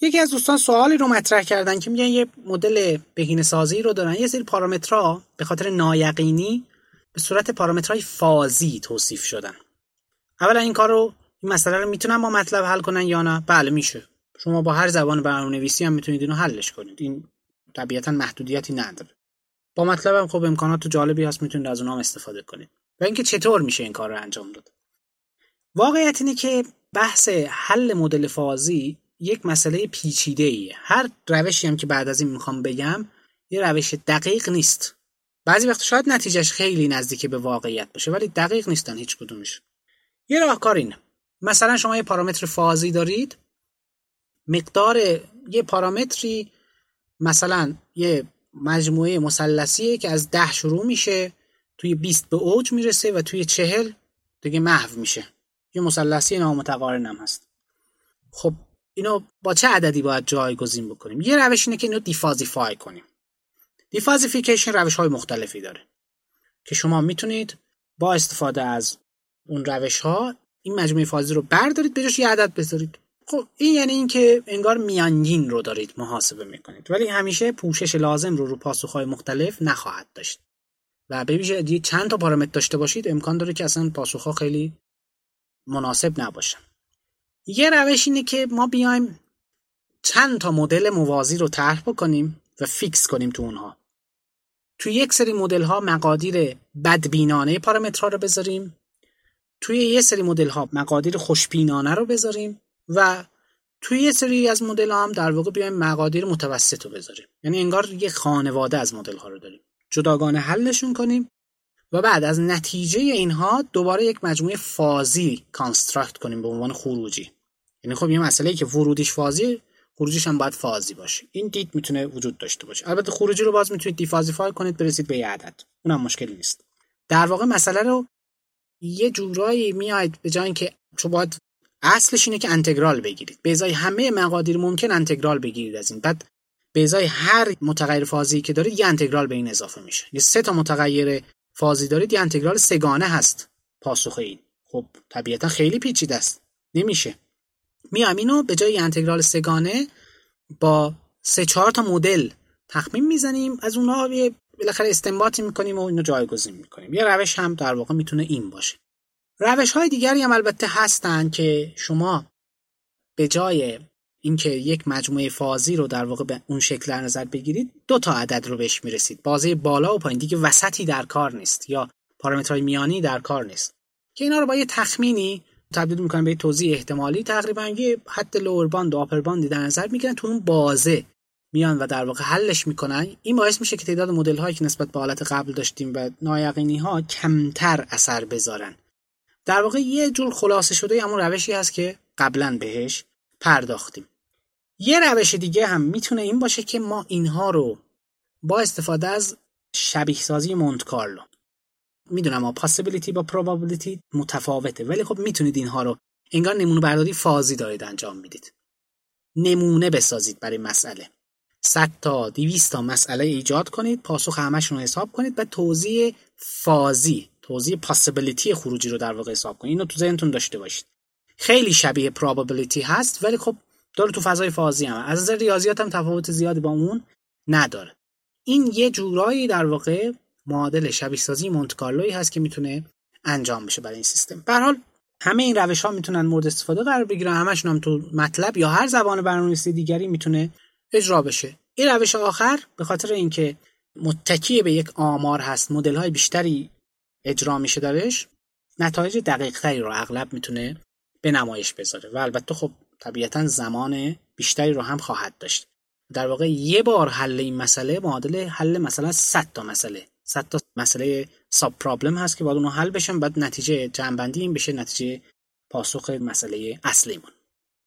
یکی از دوستان سوالی رو مطرح کردن که میگن یه مدل بهینه سازی رو دارن. یه سری پارامترها به خاطر نایقینی به صورت پارامترهای فازی توصیف شدن. اولا این کار رو این مسئله رو می‌تونن با مطلب حل کنن یا نه؟ بله میشه. شما با هر زبان برنامه‌نویسی هم می‌تونید اینو حلش کنید. این طبیعتا محدودیتی نداره. با مطلب هم خب امکانات جالبی هست می‌تونید از اونها استفاده کنید. و اینکه چطور میشه این کار رو انجام داد. واقعیت اینه که بحث حل مدل فازی یک مسئله پیچیده ایه هر روشی هم که بعد از این می‌خوام بگم یه روش دقیق نیست. بعضی وقت شاید نتیجهش خیلی نزدیک به واقعیت باشه ولی دقیق نیستن هیچ کدومش. یه راهکار اینه. مثلا شما یه پارامتر فازی دارید. مقدار یه پارامتری مثلا یه مجموعه مثلثیه که از ده شروع میشه توی 20 به اوج می‌رسه و توی چهل دیگه محو میشه. یه مثلثی نامتقارن هم هست. خب اینو با چه عددی باید جایگزین بکنیم؟ یه روش اینه که اینو دیفازیفای کنیم. دیفازیفیکیشن روش های مختلفی داره که شما می‌تونید با استفاده از اون روش ها این مجموعه فازی رو بردارید به یه عدد بذارید. خب این یعنی اینکه انگار میانگین رو دارید محاسبه می‌کنید. ولی همیشه پوشش لازم رو رو پاسخهای مختلف نخواهد داشت. و ببینید چند تا پارامتر داشته باشید امکان داره که اصلا پاسخها خیلی مناسب نباشن. یه روش اینه که ما بیایم چند تا مدل موازی رو طرح بکنیم و فیکس کنیم تو اونها. توی یک سری مدل ها مقادیر بدبینانه پارامترها رو بذاریم. توی یه سری مدل ها مقادیر خوشبینانه رو بذاریم و توی یه سری از مدل ها هم در واقع بیایم مقادیر متوسط رو بذاریم. یعنی انگار یه خانواده از مدل ها رو داریم. جداگانه حلشون کنیم و بعد از نتیجه اینها دوباره یک مجموعه فازی construct کنیم به عنوان خروجی. یعنی خب یه مسئله ای که ورودیش فازی خروجیش هم باید فازی باشه. این دید می‌تونه وجود داشته باشه. البته خروجی رو باز می‌تونید defuzzify کنید برسید به یه عدد. اونم مشکلی نیست. در واقع مسئله رو یه جورایی میاید به جای اینکه چون باید اصلش اینه که انتگرال بگیرید. به ازای همه مقادیر ممکن انتگرال بگیرید از این. بعد به ازای هر متغیر فازی که دارید یه انتگرال به این اضافه میشه. یه سه تا متغیر فازی دارید یه انتگرال سگانه هست. پاسخ این. خب طبیعتا خیلی پیچیده است. نمیشه. میام اینو به جای انتگرال سگانه با سه چهار تا مدل تخمین می‌زنیم. از اونها یه بالاخره استنباطی می‌کنیم و اینو جایگزین می‌کنیم. یه روش هم در واقع می‌تونه این باشه. روش های دیگری هم البته هستن که شما به جای اینکه یک مجموعه فازی رو در واقع به اون شکل در نظر بگیرید دو تا عدد رو بهش می‌رسید. بازه بالا و پایین. دیگه وسطی در کار نیست یا پارامترهای میانی در کار نیست. که اینا رو با یه تخمینی تبدیل می‌کنن به توضیح احتمالی. تقریبا یه حد لور باند و آپر باندی در نظر می‌گیرن تو اون بازه میان و در واقع حلش می‌کنن. این باعث میشه که تعداد مدل هایی که نسبت به حالت قبل داشتیم و نایقینی ها کمتر اثر بذارن. در واقع یه جور خلاصه شده همون روشی هست که قبلا بهش پرداختیم. یه روش دیگه هم می‌تونه این باشه که ما اینها رو با استفاده از شبیه سازی مونت کارلو می‌دونم ها پاسیبیلیتی با پروبابیلیتی متفاوته. ولی خب می‌تونید اینها رو انگار نمونه برداری فازی دارید انجام می‌دید. نمونه بسازید برای مسئله. 100 تا 200 تا مسئله ایجاد کنید پاسخ همشون رو حساب کنید و توضیح فازی توضیح پاسیبیلیتی خروجی رو در واقع حساب کنید. اینو تو ذهنتون داشته باشید. خیلی شبیه پروبابیلیتی هست ولی خب داره تو فضای فازی هم. از نظر ریاضیات هم تفاوت زیادی با اون نداره. این یه جورایی در واقع معادل شبیه سازی مونتکارلوی هست که می‌تونه انجام بشه برای این سیستم. به حال همه این روش ها می‌تونن مورد استفاده قرار بگیرن. همشون هم تو مطلب یا هر زبان برنامه‌نویسی دیگری می‌تونه اجرا بشه. این روش آخر به خاطر اینکه متکی به یک آمار هست مدل های بیشتری اجرا میشه درش نتایج دقیق تری رو اغلب می‌تونه به نمایش بذاره. و البته خب طبیعتا زمان بیشتری رو هم خواهد داشت. در واقع یه بار حل این مسئله معادل حل مثلا 100 تا مسئله. 100 تا مسئله ساب پرابلم هست که باید اونها حل بشن بعد نتیجه جنبندی این بشه نتیجه پاسخ مسئله اصلیمون.